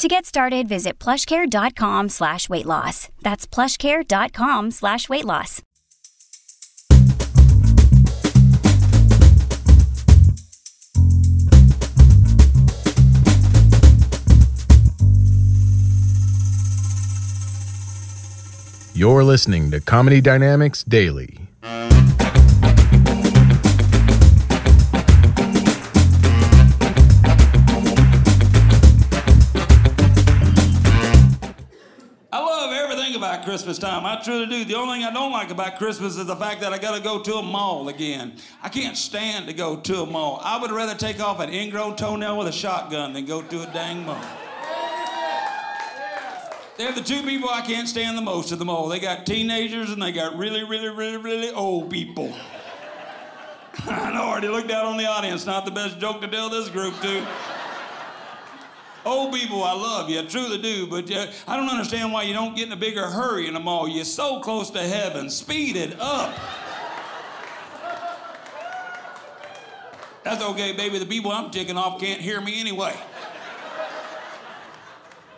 To get started, visit plushcare.com slash weight loss. That's plushcare.com slash weight loss. You're listening to Comedy Dynamics Daily. Christmas time. I truly do. The only thing I don't like about Christmas is the fact that I got to go to a mall again. I can't stand to go to a mall. I would rather take off an ingrown toenail with a shotgun than go to a dang mall. They're the two people I can't stand the most at the mall. They got teenagers and they got really, really, really, really old people. I know, I already looked out on the audience. Not the best joke to tell this group, too. Old people, I love you, I truly do, but uh, I don't understand why you don't get in a bigger hurry in the mall. You're so close to heaven. Speed it up. That's okay, baby. The people I'm ticking off can't hear me anyway.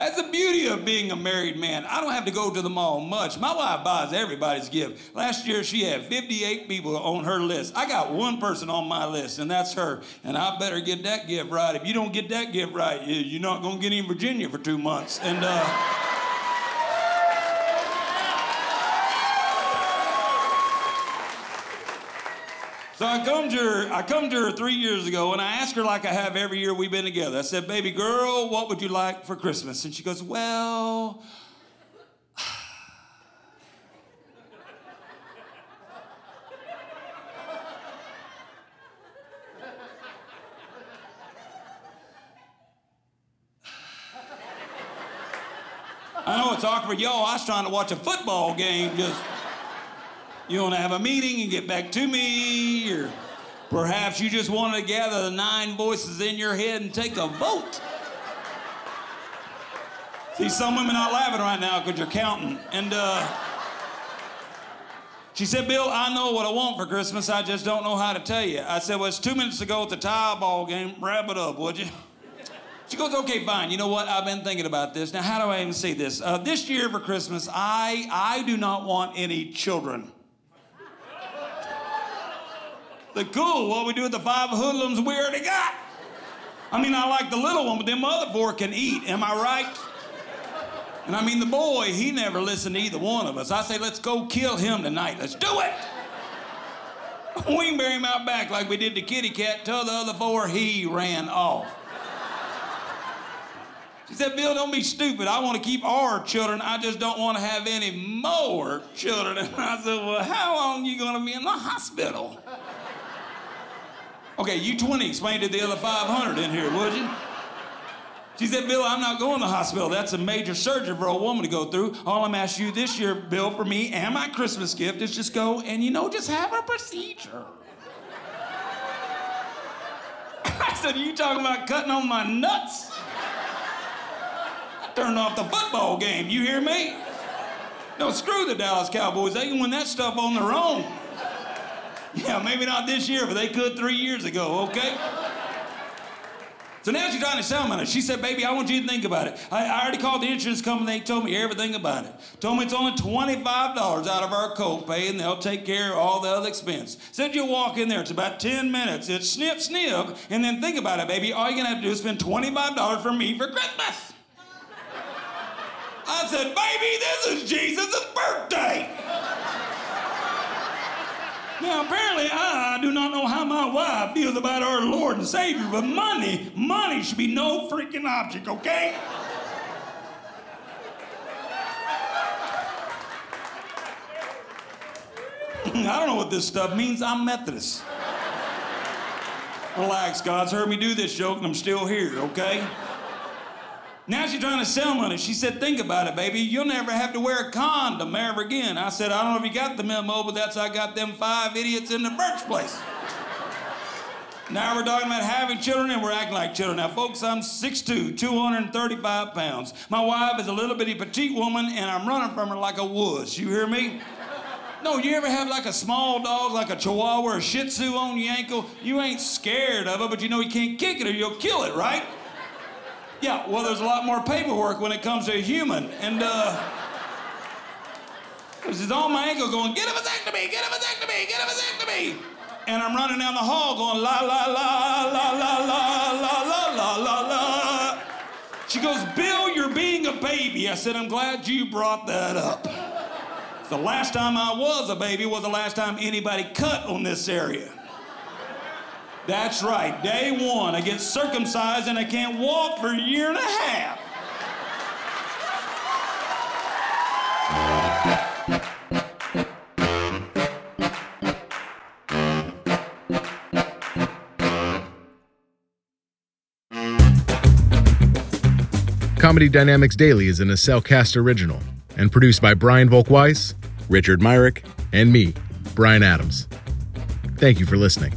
That's the beauty of being a married man. I don't have to go to the mall much. My wife buys everybody's gift. Last year, she had 58 people on her list. I got one person on my list, and that's her. And I better get that gift right. If you don't get that gift right, you- you're not going to get in Virginia for two months. And, uh, So I come to her, I come to her three years ago and I asked her like I have every year we've been together. I said, baby girl, what would you like for Christmas? And she goes, Well, I know it's awkward. Yo, I was trying to watch a football game. Just, you want to have a meeting and get back to me? Or perhaps you just wanted to gather the nine voices in your head and take a vote. See, some women are laughing right now because you're counting. And uh, she said, Bill, I know what I want for Christmas. I just don't know how to tell you. I said, Well, it's two minutes to go at the tie ball game. Wrap it up, would you? She goes, okay, fine. You know what? I've been thinking about this. Now, how do I even say this? Uh, this year for Christmas, I I do not want any children. The cool, what we do with the five hoodlums we already got. I mean, I like the little one, but them other four can eat. Am I right? And I mean, the boy, he never listened to either one of us. I say, let's go kill him tonight. Let's do it. We can bury him out back like we did the kitty cat. Tell the other four he ran off. She said, Bill, don't be stupid. I want to keep our children. I just don't want to have any more children. And I said, Well, how long you going to be in the hospital? Okay, you 20, explain to the other 500 in here, would you? She said, Bill, I'm not going to the hospital. That's a major surgery for a woman to go through. All I'm asking you this year, Bill, for me and my Christmas gift is just go and, you know, just have a procedure. I said, You talking about cutting on my nuts? Turn off the football game, you hear me? No, screw the Dallas Cowboys. They can win that stuff on their own. Yeah, maybe not this year, but they could three years ago, okay? So now she's trying to sell me. She said, baby, I want you to think about it. I, I already called the insurance company. They told me everything about it. Told me it's only $25 out of our copay, and they'll take care of all the other expense. Said you'll walk in there. It's about 10 minutes. It's snip, snip. And then think about it, baby. All you're going to have to do is spend $25 for me for Christmas. I said, baby, this is Jesus' birthday. Now, apparently, I do not know how my wife feels about our Lord and Savior, but money, money should be no freaking object, okay? I don't know what this stuff means. I'm Methodist. Relax, God's heard me do this joke and I'm still here, okay? Now she's trying to sell money. She said, Think about it, baby. You'll never have to wear a condom ever again. I said, I don't know if you got the memo, but that's how I got them five idiots in the first place. now we're talking about having children and we're acting like children. Now, folks, I'm 6'2, 235 pounds. My wife is a little bitty petite woman and I'm running from her like a wuss. You hear me? No, you ever have like a small dog, like a chihuahua or a shih tzu on your ankle? You ain't scared of it, but you know you can't kick it or you'll kill it, right? Yeah, well, there's a lot more paperwork when it comes to a human. And, uh, this is on my ankle going, get him a vasectomy, get him a vasectomy, get him a vasectomy. And I'm running down the hall going, la, la, la, la, la, la, la, la, la, la, la. She goes, Bill, you're being a baby. I said, I'm glad you brought that up. The last time I was a baby was the last time anybody cut on this area. That's right, day one, I get circumcised and I can't walk for a year and a half. Comedy Dynamics Daily is an Acelcast original and produced by Brian Volkweiss, Richard Myrick, and me, Brian Adams. Thank you for listening.